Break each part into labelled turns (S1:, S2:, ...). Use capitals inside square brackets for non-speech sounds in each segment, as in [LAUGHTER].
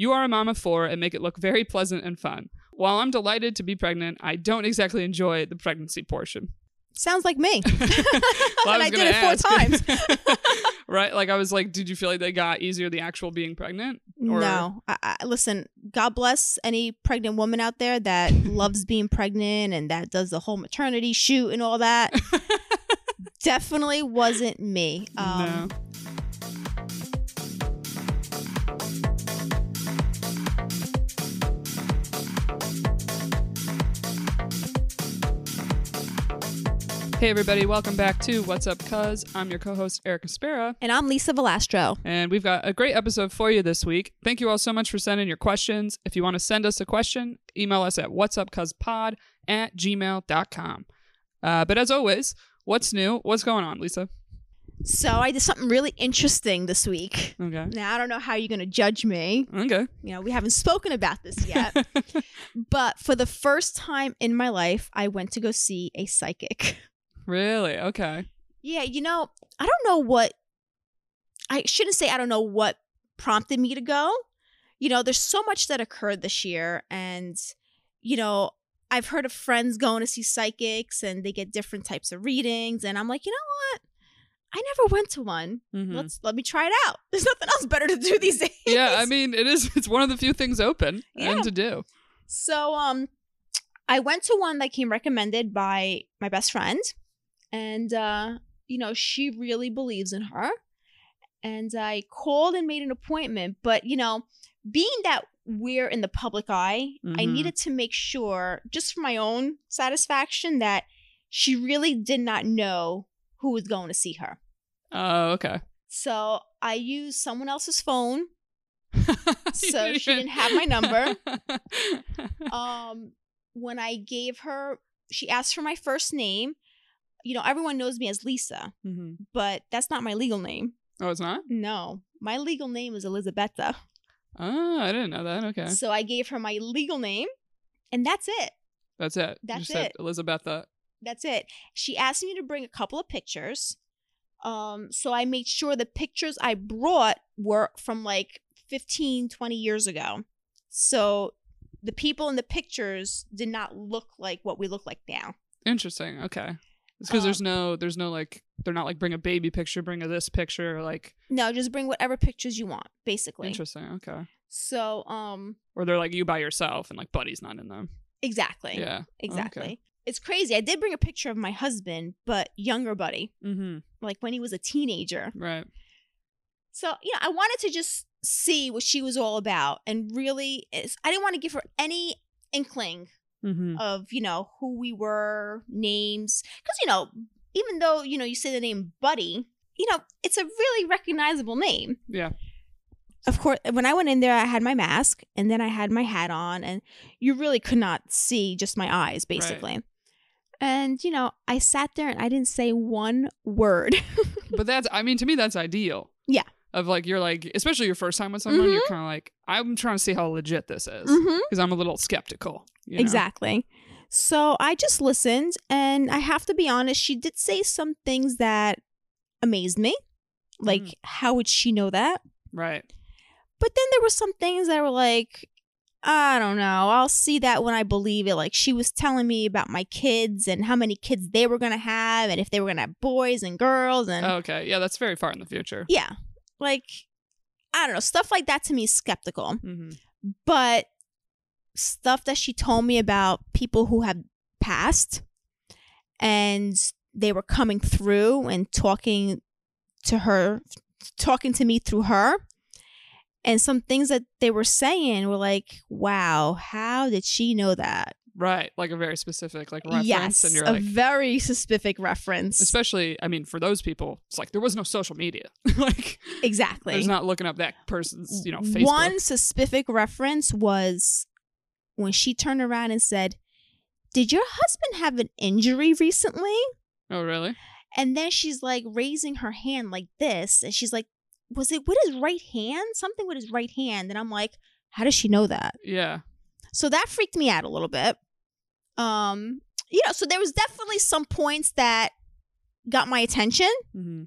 S1: You are a mom of four and make it look very pleasant and fun. While I'm delighted to be pregnant, I don't exactly enjoy the pregnancy portion.
S2: Sounds like me. [LAUGHS] [LAUGHS]
S1: Well,
S2: and I did it four times. [LAUGHS]
S1: right? Like I was like, did you feel like they got easier the actual being pregnant? Or-
S2: No, I, I, listen. God bless any pregnant woman out there that loves being pregnant and that does the whole maternity shoot and all that. Definitely wasn't me. Um,
S1: no. Hey everybody, welcome back to What's Up Cuz. I'm your co-host Erica Spera,
S2: And I'm Lisa Valastro.
S1: and we've got a great episode for you this week. Thank you all so much for sending your questions. If you want to send us a question, email us at what's up pod at gmail.com. Uh, but as always, what's new? What's going on, Lisa?
S2: So I did something really interesting this week.
S1: Okay.
S2: Now I don't know how you're going to judge me.
S1: Okay.
S2: You know, we haven't spoken about this yet. [LAUGHS] but for the first time in my life, I went to go see a psychic.
S1: Really? Okay.
S2: Yeah, you know, I don't know what I shouldn't say I don't know what prompted me to go. You know, there's so much that occurred this year and you know, I've heard of friends going to see psychics and they get different types of readings and I'm like, "You know what? I never went to one.
S1: Mhm.
S2: Let's let me try it out. [LAUGHS] There's nothing else better to do these days." [LAUGHS]
S1: yeah, I mean, it is. [LAUGHS] It's one of the few things open
S2: Yeah.
S1: and to do.
S2: So um I went to one that came recommended by my best friend and uh you know she really believes in her and I called and made an appointment but you know being that we're in the public eye I
S1: Mhm.
S2: needed to make sure just for my own satisfaction that she really did not know who was going to see her.
S1: Oh, okay.
S2: So I used someone else's phone [LAUGHS] So she didn't have my number. [LAUGHS] um when i gave her she asked for my first name you know everyone knows me as lisa
S1: Mhm.
S2: but that's not my legal name
S1: Oh, it's not.
S2: no my legal name is elizabetha
S1: Oh, I didn't know that. Okay,
S2: so i gave her my legal name and that's it
S1: that's it.
S2: That's it.
S1: Elizabetha.
S2: that's it she asked me to bring a couple of pictures um so i made sure the pictures i brought were from like 15 20 years ago so the people in the pictures did not look like what we look like now
S1: Interesting. Okay. It's because
S2: Uh,
S1: there's no, there's no like, they're not like bring a baby picture, bring a this picture, like
S2: No, just bring whatever pictures you want, basically.
S1: interesting. Okay.
S2: So, um,
S1: Or they're like you by yourself and like Buddy's not in them.
S2: exactly.
S1: Yeah.
S2: Exactly. It's crazy. I did bring a picture of my husband, but younger buddy,
S1: Mm-hmm.
S2: like when he was a teenager.
S1: Right.
S2: So, you know, I wanted to just see what she was all about and really is I didn't want to give her any inkling
S1: Mm-hmm.
S2: of, you know, who we were, names. Cuz you know, even though, you know, you say the name Buddy, you know, it's a really recognizable name.
S1: Yeah.
S2: of course when i went in there i had my mask and then i had my hat on and you really could not see just my eyes basically and you know i sat there and i didn't say one word [LAUGHS]
S1: but that's i mean to me that's ideal
S2: Yeah.
S1: Of like you're like especially your first time with someone
S2: Mhm.
S1: you're kind of like i'm trying to see how legit this is
S2: mm-hmm.
S1: because i'm a little skeptical you know?
S2: exactly so i just listened and i have to be honest she did say some things that amazed me like
S1: Mm.
S2: how would she know that
S1: right
S2: but then there were some things that were like I don't know. I'll see that when I believe it. Like she was telling me about my kids and how many kids they were going to have and if they were going to have boys and girls and
S1: Oh, okay yeah that's very far in the future
S2: yeah. Like I don't know, stuff like that to me is skeptical.
S1: mm-hmm.
S2: But stuff that she told me about people who have passed and they were coming through and talking to her talking to me through her and some things that they were saying were like wow how did she know that
S1: right like a very specific like reference
S2: yes
S1: and you're
S2: a
S1: like
S2: very specific reference
S1: especially i mean for those people it's like there was no social media [LAUGHS] like
S2: exactly
S1: there's not looking up that person's you know facebook
S2: One specific reference was when she turned around and said, Did your husband have an injury recently?
S1: oh really
S2: And then she's like raising her hand like this. And she's like, Was it with his right hand? Something with his right hand. And I'm like, How does she know that?
S1: yeah
S2: So that freaked me out a little bit. Um, you know, so there was definitely some points that got my attention.
S1: mm-hmm.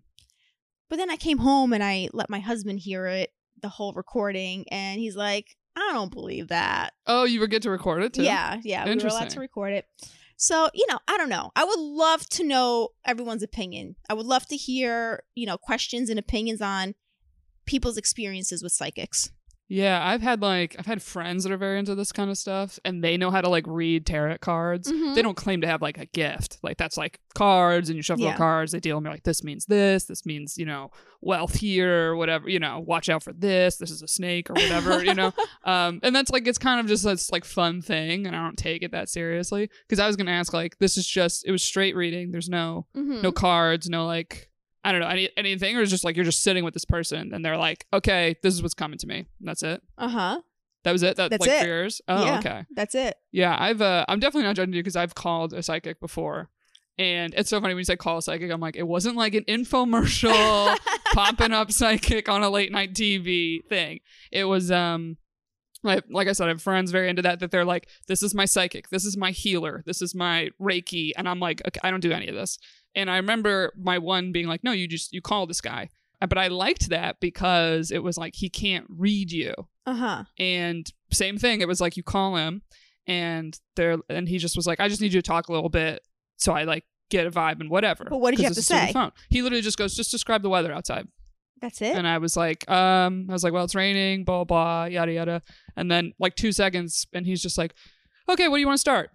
S2: But then I came home and I let my husband hear it, the whole recording, and he's like, I don't believe that.
S1: Oh, you would get to record it too.
S2: Yeah, yeah, we were allowed to record it. So, you know, I don't know. I would love to know everyone's opinion. I would love to hear, you know, questions and opinions on people's experiences with psychics.
S1: Yeah, I've had like I've had friends that are very into this kind of stuff, and they know how to like read tarot cards.
S2: Mhm.
S1: They don't claim to have like a gift. Like that's like cards, and you shuffle
S2: Yeah.
S1: cards. They deal them like this means this. This means you know wealth here, or whatever. You know, watch out for this. This is a snake or whatever. you know, [LAUGHS] um, and that's like it's kind of just this like fun thing, and I don't take it that seriously because I was gonna ask like this is just it was straight reading. There's no
S2: Mm-hmm.
S1: no cards, no like I don't know any anything, or it's just like you're just sitting with this person and they're like, okay, this is what's coming to me. And that's it.
S2: Uh huh.
S1: That was it. That
S2: That's
S1: like
S2: it.
S1: for yours. Oh,
S2: Yeah.
S1: okay.
S2: That's it.
S1: Yeah, I've uh, I'm definitely not judging you because I've called a psychic before, and it's so funny when you say call a psychic. I'm like, it wasn't like an infomercial [LAUGHS] popping up psychic on a late night TV thing. It was um. Like, like I said, I have friends very into that. That they're like, "This is my psychic. This is my healer. This is my Reiki," and I'm like, okay, "I don't do any of this." And I remember my one being like, "No, you just you call this guy." But I liked that because it was like he can't read you
S2: Uh huh.
S1: and same thing it was like you call him and there and he just was like i just need you to talk a little bit so i like get a vibe and whatever
S2: But what did you have to
S1: is through the
S2: say?
S1: he literally just goes just describe the weather outside
S2: That's it.
S1: and i was like um i was like well it's raining blah blah yada yada and then like two seconds and he's just like okay what do you want to start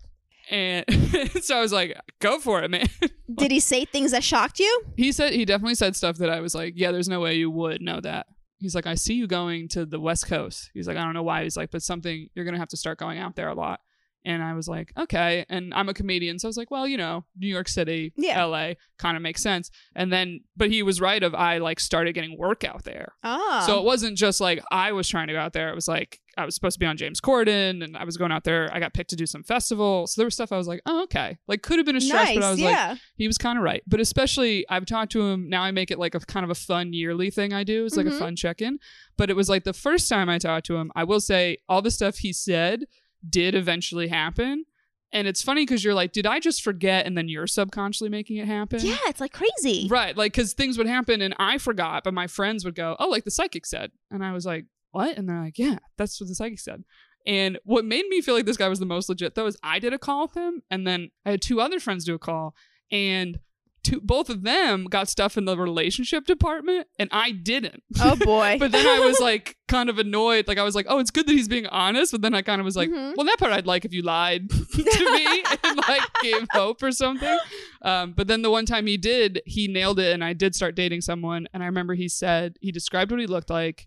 S1: and [LAUGHS] so i was like go for it man [LAUGHS]
S2: Did he say things that shocked you?
S1: he said he definitely said stuff that I was like, yeah, there's no way you would know that. He's like, I see you going to the West Coast. He's like, I don't know why. He's like, but something you're gonna have to start going out there a lot. And I was like, okay. And I'm a comedian, so I was like, well, you know, New York City,
S2: Yeah.
S1: LA, kind of makes sense. And then, but he was right. Of I like started getting work out there,
S2: Ah.
S1: so it wasn't just like I was trying to go out there. It was like I was supposed to be on James Corden, and I was going out there. I got picked to do some festival, so there was stuff I was like, oh, okay, like could have been a stress,
S2: nice.
S1: but I was like,
S2: yeah.
S1: he was kind of right. But especially, I've talked to him now. I make it like a kind of a fun yearly thing I do. It's like
S2: Mhm.
S1: a fun check in. But it was like the first time I talked to him. I will say all the stuff he said did eventually happen. And it's funny because you're like, did I just forget? And then you're subconsciously making it happen.
S2: yeah. It's like crazy.
S1: Right. Like, because things would happen and I forgot, but my friends would go, oh, like the psychic said. And I was like, what? And they're like, yeah, that's what the psychic said. And what made me feel like this guy was the most legit, though, is I did a call with him. And then I had two other friends do a call. And two, both of them got stuff in the relationship department. And I didn't.
S2: Oh [LAUGHS] boy.
S1: But then I was like kind of annoyed. Like I was like, oh, it's good that he's being honest. But then I kind of was like,
S2: Mhm.
S1: well, that part I'd like if you lied [LAUGHS] to me [LAUGHS] and like gave hope or something. Um, but then the one time he did, he nailed it, and I did start dating someone. And I remember he said he described what he looked like,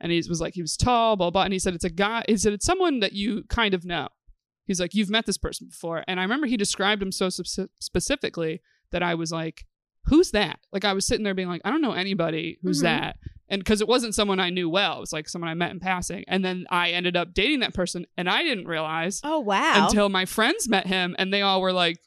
S1: and he was like he was tall, blah blah. And he said it's a guy. He said it's someone that you kind of know. He's like you've met this person before, and I remember he described him so spe- specifically that I was like, who's that? Like I was sitting there being like, I don't know anybody who's
S2: Mhm.
S1: that. And because it wasn't someone I knew well, it was like someone I met in passing. And then I ended up dating that person, and I didn't realize
S2: oh wow.
S1: until my friends met him, and they all were like,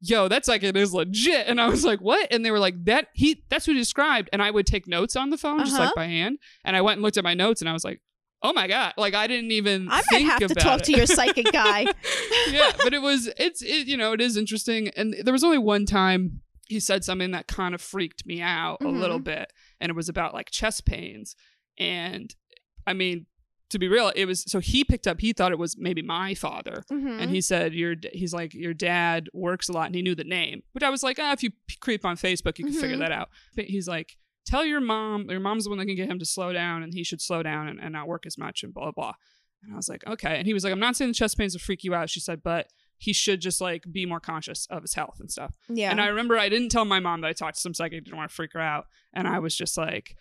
S1: "Yo, that's like it is legit." And I was like, "What?" And they were like, "That he that's what he described." And I would take notes on the phone, just
S2: Uh-huh.
S1: like by hand. And I went and looked at my notes, and I was like, "Oh my god!" Like I didn't even.
S2: I might have to talk
S1: it.
S2: to your psychic guy. [LAUGHS]
S1: yeah, but it was it's it you know it is interesting, and there was only one time he said something that kind of freaked me out a
S2: Mhm.
S1: little bit, and it was about like chest pains, and I mean. To be real, it was so he picked up. He thought it was maybe my father,
S2: Mhm.
S1: and he said your he's like your dad works a lot and he knew the name which i was like ah, if you creep on facebook you can figure
S2: Mhm.
S1: that out but he's like tell your mom your mom's the one that can get him to slow down and he should slow down and, and not work as much and blah blah blah and i was like okay and he was like i'm not saying the chest pains will freak you out she said but he should just like be more conscious of his health and stuff
S2: yeah.
S1: and I remember I didn't tell my mom that I talked to some psychic, didn't want to freak her out. And I was just like,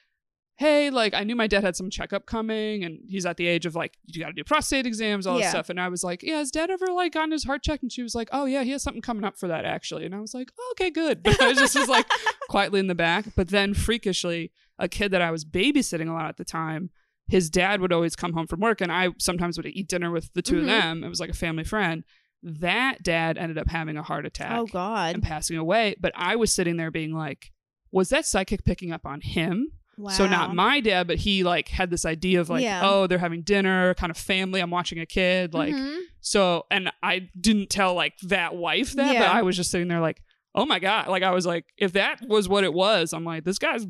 S1: hey, like I knew my dad had some checkup coming and he's at the age of like, you got to do prostate exams, all this stuff. And I was like, yeah, has dad ever like gotten his heart checked? And she was like, oh, yeah, he has something coming up for that actually. And I was like, oh, okay, good. But [LAUGHS] I was just was like [LAUGHS] quietly in the back. But then freakishly, a kid that I was babysitting a lot at the time, his dad would always come home from work and I sometimes would eat dinner with the 2
S2: Mhm.
S1: of them. It was like a family friend. That dad ended up having a heart attack
S2: oh god.
S1: and passing away. But I was sitting there being like, was that psychic picking up on him?
S2: Wow.
S1: So not my dad, but he like had this idea of like,
S2: Yeah.
S1: oh, they're having dinner, kind of family. I'm watching a kid, like
S2: Mhm.
S1: so. And I didn't tell like that wife that, but I was just sitting there like, oh my god, like I was like, if that was what it was, I'm like, this guy's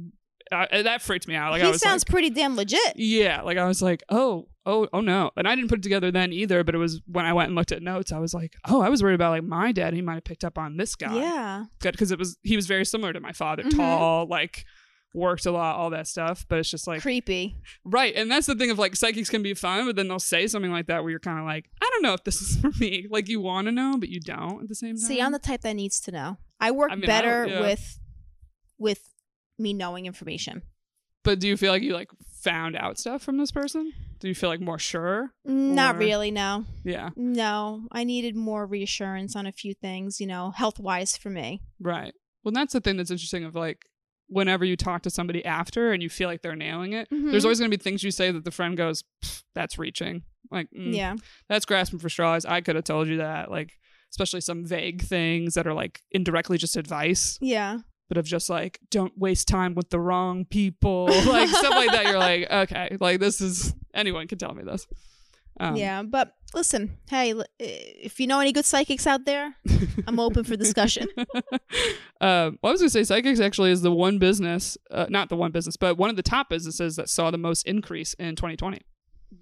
S1: uh, that freaked me out. Like
S2: he
S1: I was
S2: sounds
S1: like,
S2: pretty damn legit.
S1: yeah, like I was like, oh, oh, oh no, and I didn't put it together then either. But it was when I went and looked at notes, I was like, oh, I was worried about like my dad. He might have picked up on this guy.
S2: Yeah.
S1: good because it was he was very similar to my father,
S2: Mhm.
S1: tall, like worked a lot, all that stuff. But it's just like
S2: Creepy.
S1: right, and that's the thing of like psychics can be fun, but then they'll say something like that where you're kind of like, I don't know if this is [LAUGHS] for me. Like you want to know, but you don't at the same time.
S2: See, I'm the type that needs to know. I work
S1: I mean,
S2: better
S1: don't- yeah.
S2: with with me knowing information.
S1: But do you feel like you like found out stuff from this person? Do you feel like more sure?
S2: Mm, not
S1: Or-
S2: really, no.
S1: Yeah,
S2: No. I needed more reassurance on a few things, you know, health wise for me.
S1: right. Well, that's the thing that's interesting of like whenever you talk to somebody after and you feel like they're nailing it,
S2: Mhm.
S1: there's always going to be things you say that the friend goes, "That's reaching." Like, mm,
S2: Yeah.
S1: that's grasping for straws. I could have told you that. Like, especially some vague things that are like indirectly just advice,
S2: Yeah.
S1: but of just like, don't waste time with the wrong people, [LAUGHS] like stuff like that. You're like, okay, like this is anyone can tell me this. Um,
S2: yeah. But listen, hey, if you know any good psychics out there, I'm open for discussion.
S1: uh, [LAUGHS] well, I was gonna say psychics actually is the one business, uh, not the one business, but one of the top businesses that saw the most increase in 2020.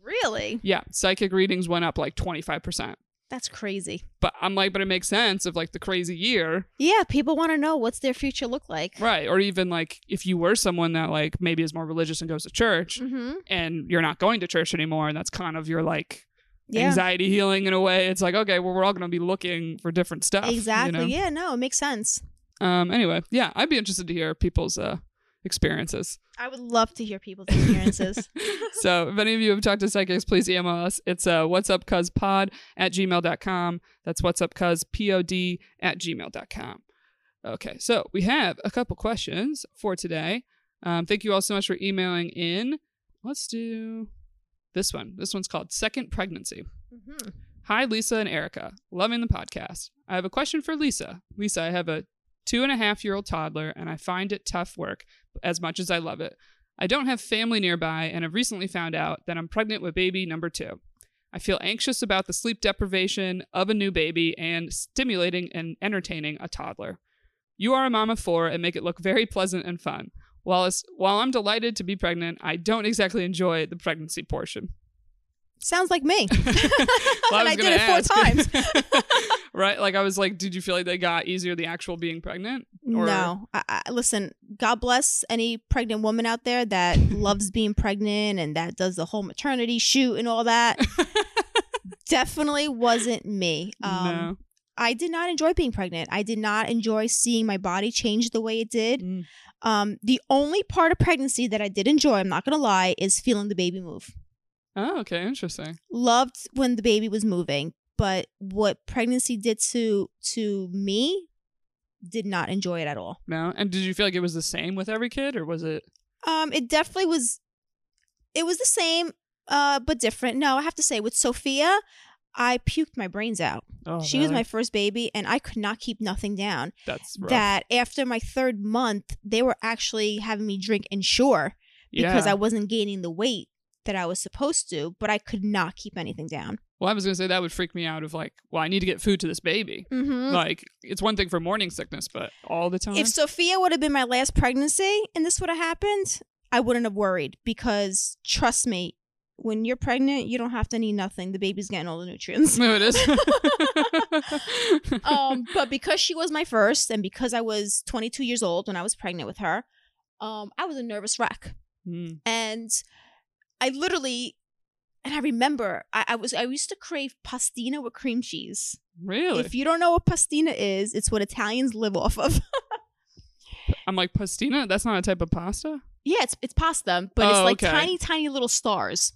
S2: really?
S1: Yeah, psychic readings went up like 25 percent.
S2: That's crazy.
S1: But I'm like, but it makes sense of like the crazy year
S2: Yeah, people want to know what's their future look like.
S1: Right. Or even like if you were someone that like maybe is more religious and goes to church
S2: Mm-hmm.
S1: and you're not going to church anymore and that's kind of your like
S2: Yeah.
S1: anxiety healing in a way. It's like, okay, well we're all gonna be looking for different stuff. you
S2: Exactly.
S1: know?
S2: Yeah, no, it makes sense.
S1: Um anyway, yeah, I'd be interested to hear people's uh experiences.
S2: I would love to hear people's experiences. [LAUGHS]
S1: so if any of you have talked to psychics, please email us. It's uh what's up cuz pod at gmail.com. That's what's up cuz pod at gmail.com. Okay, so we have a couple questions for today. Um, thank you all so much for emailing in. Let's do this one. This one's called Second Pregnancy.
S2: mm-hmm.
S1: Hi, Lisa and Erica. Loving the podcast. I have a question for Lisa. Lisa, I have a two and a half year old toddler, and I find it tough work as much as I love it. I don't have family nearby, and have recently found out that I'm pregnant with baby number two. I feel anxious about the sleep deprivation of a new baby and stimulating and entertaining a toddler. You are a mom of four and make it look very pleasant and fun. While, it's, while I'm delighted to be pregnant, I don't exactly enjoy the pregnancy portion.
S2: Sounds like me. [LAUGHS]
S1: Well, [LAUGHS]
S2: and I
S1: was
S2: did it four times. [LAUGHS]
S1: right? Like I was like, did you feel like they got easier the actual being pregnant? Or-
S2: No, I, I, listen. God bless any pregnant woman out there that loves being pregnant and that does the whole maternity shoot and all that. Definitely wasn't me. Um,
S1: no.
S2: I did not enjoy being pregnant. I did not enjoy seeing my body change the way it did.
S1: Mm.
S2: Um, the only part of pregnancy that I did enjoy, I'm not gonna lie, is feeling the baby move.
S1: Oh, okay, interesting.
S2: Loved when the baby was moving, but what pregnancy did to to me, did not enjoy it at all.
S1: No, and did you feel like it was the same with every kid, or was it?
S2: Um, it definitely was. It was the same, uh, but different. No, I have to say, with Sophia, I puked my brains out.
S1: Oh,
S2: she was my first baby, and I could not keep nothing down.
S1: That's rough.
S2: That after my third month, they were actually having me drink Ensure because
S1: yeah.
S2: I wasn't gaining the weight that I was supposed to, but I could not keep anything down.
S1: well, I was gonna say that would freak me out. Of like, well, I need to get food to this baby.
S2: Mm-hmm.
S1: Like, it's one thing for morning sickness, but all the time.
S2: If Sophia would have been my last pregnancy and this would have happened, I wouldn't have worried because trust me, when you're pregnant, you don't have to need nothing. The baby's getting all the nutrients.
S1: no, it is. [LAUGHS]
S2: um, [LAUGHS] but because she was my first and because I was 22 years old when I was pregnant with her, um, I was a nervous wreck.
S1: Mm.
S2: And I literally, and I remember I, I was I used to crave pastina with cream cheese.
S1: Really?
S2: If you don't know what pastina is, it's what Italians live off of. [LAUGHS]
S1: I'm like pastina. That's not a type of pasta.
S2: yeah, it's it's pasta, but it's
S1: Oh,
S2: like
S1: okay.
S2: tiny, tiny little stars.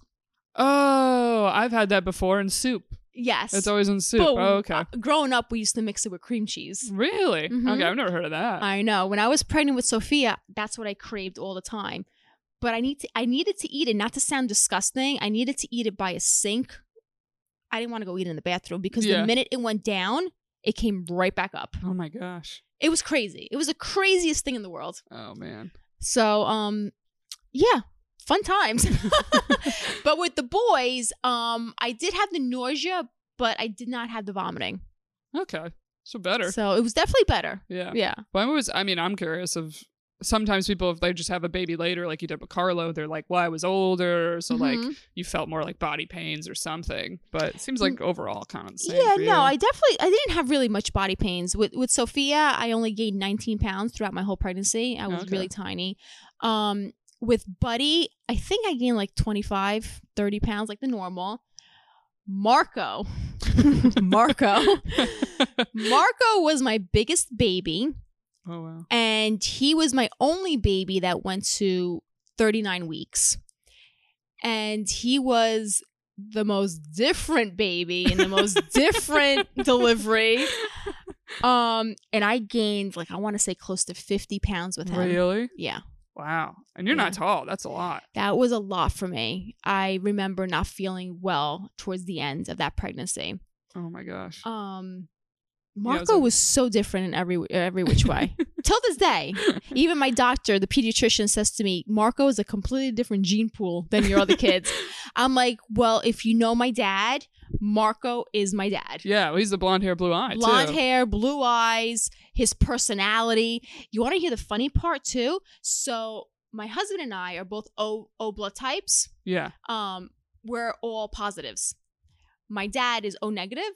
S1: Oh, I've had that before in soup.
S2: Yes.
S1: It's always in soup.
S2: But,
S1: oh, okay.
S2: uh, growing up, we used to mix it with cream cheese.
S1: Really?
S2: Mhm.
S1: Okay, I've never heard of that.
S2: I know. When I was pregnant with Sophia, that's what I craved all the time. But I need to I needed to eat it, not to sound disgusting. I needed to eat it by a sink. I didn't want to go eat it in the bathroom because
S1: Yeah.
S2: the minute it went down, it came right back up.
S1: oh my gosh.
S2: It was crazy. It was the craziest thing in the world.
S1: Oh man.
S2: So, um, yeah, fun times. [LAUGHS] but with the boys, um, I did have the nausea, but I did not have the vomiting.
S1: Okay. So better.
S2: So it was definitely better.
S1: yeah.
S2: Yeah.
S1: Well, I was. I mean, I'm curious of sometimes people if they just have a baby later like you did with carlo they're like well i was older so like
S2: Mhm.
S1: you felt more like body pains or something but it seems like overall kind of the same
S2: Mm. yeah, no,
S1: you.
S2: I definitely I didn't have really much body pains with with Sophia. I only gained 19 pounds throughout my whole pregnancy. I was
S1: Okay.
S2: really tiny. Um, with Buddy, I think I gained like 25, 30 pounds, like the normal. Marco, [LAUGHS] Marco, Marco was my biggest baby,
S1: oh wow
S2: and he was my only baby that went to 39 weeks. And he was the most different baby and the most [LAUGHS] different delivery. [LAUGHS] Um, and I gained like I want to say close to 50 pounds with him.
S1: really
S2: Yeah.
S1: Wow and you're not tall that's a lot
S2: That was a lot for me. I remember not feeling well towards the end of that pregnancy.
S1: oh my gosh
S2: Um
S1: Yeah, was
S2: Marco
S1: like-
S2: was so different in every every which way. [LAUGHS] Till this day, [LAUGHS] even my doctor, the pediatrician, says to me, "Marco is a completely different gene pool than your other kids." [LAUGHS] I'm like, "Well, if you know my dad, Marco is my dad.
S1: yeah well, he's the blonde hair blue eye
S2: Blonde
S1: too.
S2: hair, blue eyes, his personality. You want to hear the funny part too? So my husband and I are both O O blood types.
S1: yeah
S2: Um, we're all positives. My dad is O negative.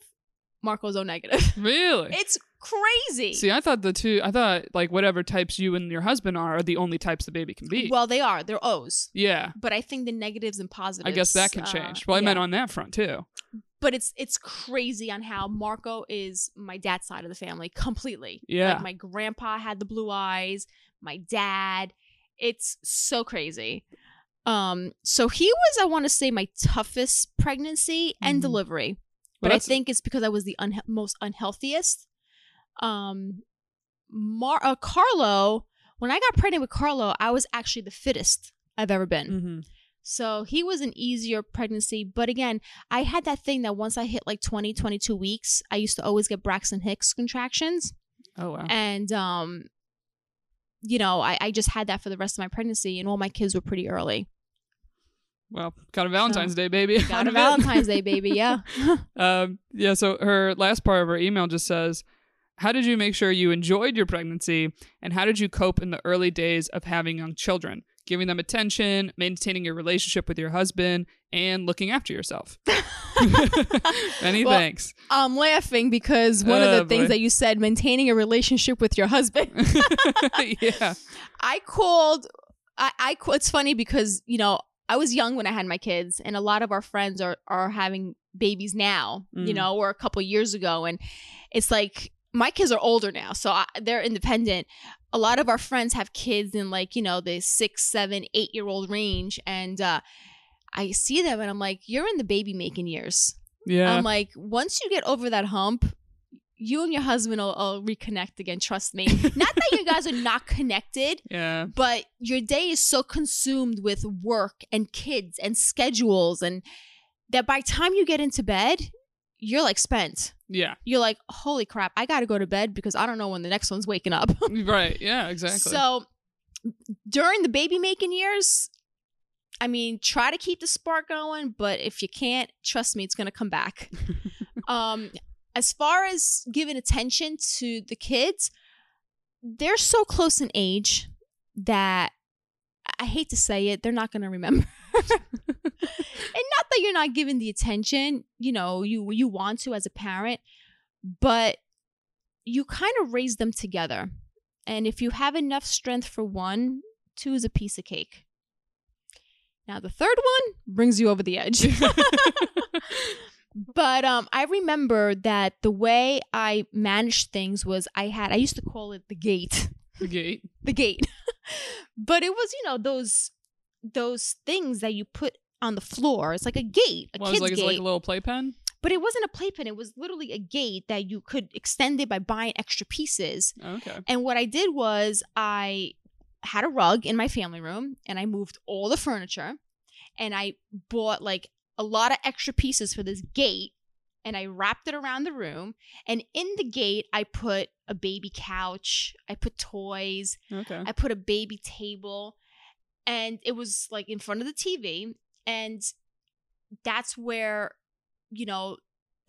S2: Marco's O negative. [LAUGHS]
S1: really
S2: It's crazy.
S1: see i thought the two i thought like whatever types you and your husband are are the only types the baby can be
S2: Well, they are. They're O's.
S1: yeah
S2: But I think the negatives and positives.
S1: i guess that can
S2: uh,
S1: change well i
S2: yeah.
S1: meant on that front too
S2: But it's it's crazy on how Marco is my dad's side of the family completely.
S1: Yeah.
S2: Like my grandpa had the blue eyes. My dad. It's so crazy. Um. So he was, I want to say, my toughest pregnancy and
S1: Mhm.
S2: delivery.
S1: Well,
S2: but I think it's because I was the unhe- most unhealthiest. Um, Mar- uh, Carlo, when I got pregnant with Carlo, I was actually the fittest I've ever been.
S1: Mhm.
S2: So he was an easier pregnancy. But again, I had that thing that once I hit like 20, 22 weeks, I used to always get Braxton Hicks contractions.
S1: oh wow
S2: And, um, you know, I, I just had that for the rest of my pregnancy, and all my kids were pretty early.
S1: well got a valentine's day baby
S2: Got a. [LAUGHS] Valentine's Day, baby. [LAUGHS] Yeah. [LAUGHS]
S1: Um, yeah, so her last part of her email just says, How did you make sure you enjoyed your pregnancy? And how did you cope in the early days of having young children? Giving them attention, maintaining your relationship with your husband, and looking after yourself. [LAUGHS] Many
S2: Well,
S1: thanks.
S2: I'm laughing because one of
S1: Oh,
S2: the things that you said, maintaining a relationship with your husband. [LAUGHS] [LAUGHS]
S1: yeah.
S2: I called. I, I. It's funny because you know I was young when I had my kids, and a lot of our friends are are having babies now. You
S1: Mm.
S2: know, or a couple years ago, and it's like my kids are older now, so I, they're independent. A lot of our friends have kids in like you know the six, seven, eight year old range, and uh, I see them, and I'm like, you're in the baby making years.
S1: Yeah.
S2: I'm like, once you get over that hump, you and your husband will, will reconnect again. Trust me. not that you guys are not connected, [LAUGHS]
S1: yeah.
S2: but your day is so consumed with work and kids and schedules, and that by the time you get into bed, you're like spent.
S1: Yeah.
S2: You're like, holy crap, I got to go to bed because I don't know when the next one's waking up. [LAUGHS]
S1: Right. Yeah, exactly.
S2: So during the baby making years, I mean, try to keep the spark going, but if you can't, trust me, it's going to come back. [LAUGHS] um, as far as giving attention to the kids, they're so close in age that I hate to say it, they're not going to remember. [LAUGHS] and not that you're not giving the attention, you know, you you want to as a parent, but you kind of raise them together. And if you have enough strength for one, two is a piece of cake. Now the third one brings you over the edge. [LAUGHS] but um I remember that the way I managed things was I had I used to call it the gate.
S1: the gate. [LAUGHS]
S2: The gate. [LAUGHS] but it was, you know, those those things that you put on the floor. It's like a gate, a
S1: Well,
S2: kid's
S1: it's like it's
S2: gate
S1: like a little playpen.
S2: but it wasn't a playpen. It was literally a gate that you could extend it by buying extra pieces.
S1: Okay.
S2: And what I did was I had a rug in my family room and I moved all the furniture and I bought like a lot of extra pieces for this gate and I wrapped it around the room. And in the gate, I put a baby couch, I put toys,
S1: Okay.
S2: I put a baby table, and it was like in front of the TV. And that's where, you know,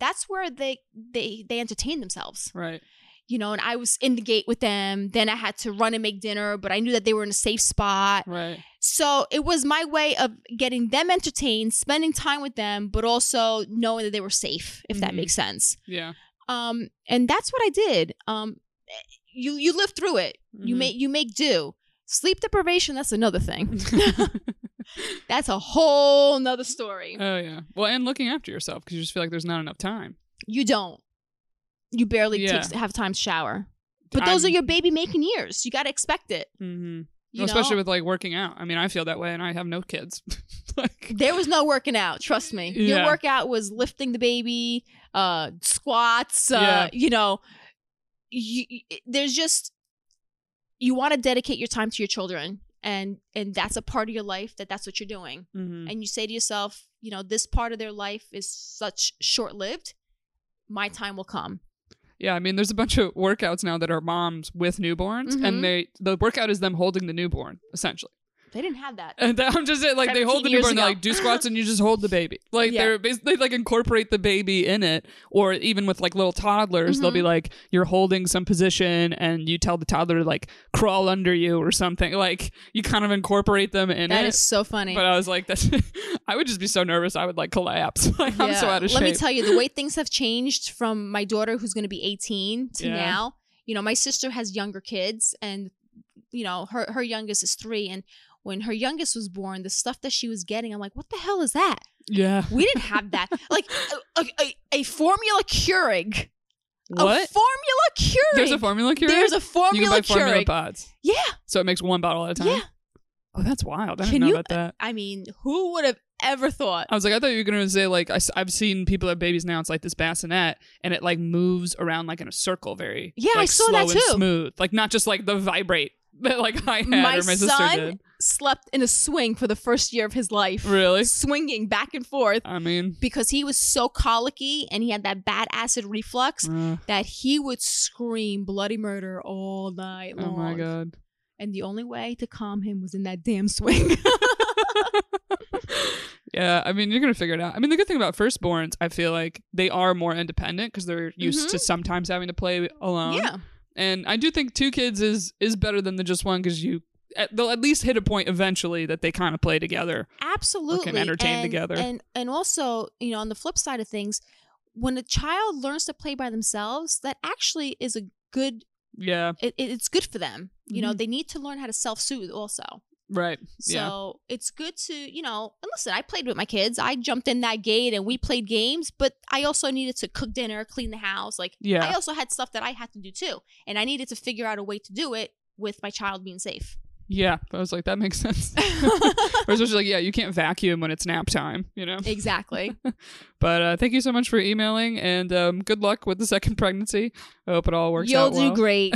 S2: that's where they they they entertain themselves.
S1: Right.
S2: you know, and I was in the gate with them. Then I had to run and make dinner, but I knew that they were in a safe spot.
S1: Right.
S2: So it was my way of getting them entertained, spending time with them, but also knowing that they were safe, if that
S1: Mhm.
S2: makes sense.
S1: Yeah.
S2: Um, and that's what I did. Um, you you live through it. You
S1: Mhm.
S2: make you make do. Sleep deprivation, that's another thing. [LAUGHS] [LAUGHS] that's a whole nother story.
S1: oh yeah. Well, and looking after yourself because you just feel like there's not enough time.
S2: You don't. You barely
S1: Yeah.
S2: take, have time to shower. But those
S1: I'm-
S2: are your baby making years. You got to expect it.
S1: Mm-hmm.
S2: You
S1: especially
S2: know?
S1: with like working out. I mean, I feel that way, and I have no kids. [LAUGHS] like,
S2: There was no working out, trust me. Your
S1: Yeah.
S2: workout was lifting the baby, uh, squats, uh,
S1: Yeah.
S2: you know. You, you- there's just you want to dedicate your time to your children and and that's a part of your life that that's what you're doing.
S1: mhm.
S2: And you say to yourself, you know, this part of their life is such short-lived. My time will come.
S1: yeah, I mean, there's a bunch of workouts now that are moms with newborns,
S2: Mhm.
S1: and they the workout is them holding the newborn essentially.
S2: They didn't have that.
S1: And I'm just saying, like they hold the newborn, they're like do squats, and you just hold the baby. [LAUGHS] Like
S2: Yeah.
S1: they're basically like incorporate the baby in it, or even with like little toddlers, they'll
S2: Mm-hmm.
S1: be like you're holding some position, and you tell the toddler to like crawl under you or something. Like you kind of incorporate them in
S2: That
S1: it.
S2: is so funny.
S1: but I was like, that's. [LAUGHS] I would just be so nervous. I would like collapse. [LAUGHS] like I'm so out of
S2: Let
S1: shape.
S2: Let me tell you, the way things have changed from my daughter, who's going to be 18, to
S1: Yeah.
S2: now. You know, my sister has younger kids, and you know, her her youngest is three, and when her youngest was born, the stuff that she was getting, I'm like, what the hell is that?
S1: yeah.
S2: We didn't have that. [LAUGHS] like a, a, a formula Keurig. A
S1: What?
S2: formula Keurig.
S1: There's a formula cure.
S2: There's a
S1: you
S2: formula
S1: can buy formula
S2: Keurig.
S1: pods,
S2: yeah,
S1: so it makes one bottle at a time.
S2: yeah.
S1: Oh, that's wild. I didn't know
S2: you-
S1: about that.
S2: I mean, who would have ever thought?
S1: I was like, I thought you were gonna say like I, have seen people have babies now. It's like this bassinet, and it like moves around like in a circle, very
S2: Yeah, I
S1: like,
S2: saw
S1: slow
S2: that
S1: and smooth, like not just like the vibrate that like [LAUGHS] I had
S2: My
S1: or my sister
S2: son
S1: did.
S2: Slept in a swing for the first year of his life,
S1: Really?
S2: swinging back and forth.
S1: I mean,
S2: because he was so colicky and he had that bad acid reflux
S1: uh,
S2: that he would scream bloody murder all night long.
S1: oh my god.
S2: And the only way to calm him was in that damn swing. [LAUGHS] [LAUGHS]
S1: Yeah, I mean, you're gonna figure it out. I mean, the good thing about firstborns, I feel like they are more independent because they're used
S2: Mhm.
S1: to sometimes having to play alone.
S2: yeah.
S1: and I do think two kids is is better than the just one because you they'll at least hit a point eventually that they kind of play together.
S2: Absolutely.
S1: Can entertain
S2: and,
S1: together.
S2: And and also, you know, on the flip side of things, when a child learns to play by themselves, that actually is a good
S1: Yeah,
S2: it, it- it's good for them. You know,
S1: Mhm.
S2: they need to learn how to self-soothe also.
S1: right.
S2: So
S1: yeah,
S2: it's good to, you know, and listen, I played with my kids. I jumped in that gate and we played games, but I also needed to cook dinner, clean the house. Like,
S1: yeah.
S2: I also had stuff that I had to do too. And I needed to figure out a way to do it with my child being safe.
S1: Yeah, I was like, that makes sense. [LAUGHS] [LAUGHS] or especially like, yeah, you can't vacuum when it's nap time, you know.
S2: exactly. [LAUGHS]
S1: But uh, thank you so much for emailing, and um, good luck with the second pregnancy. I hope it all works out.
S2: You'll do
S1: well.
S2: great.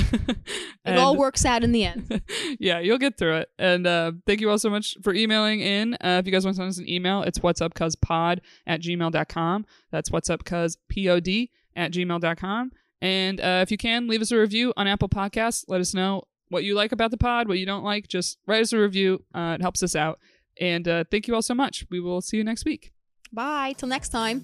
S2: It all works out in the end.
S1: yeah, you'll get through it. And uh, thank you all so much for emailing in. Uh, if you guys want to send us an email, it's what's up cuz pod at gmail.com. That's what's up cuz pod at gmail.com. And uh, if you can, leave us a review on Apple Podcasts. Let us know what you like about the pod, what you don't like. Just write us a review. Uh, it helps us out. And uh, thank you all so much. We will see you next week.
S2: Bye. Till next time.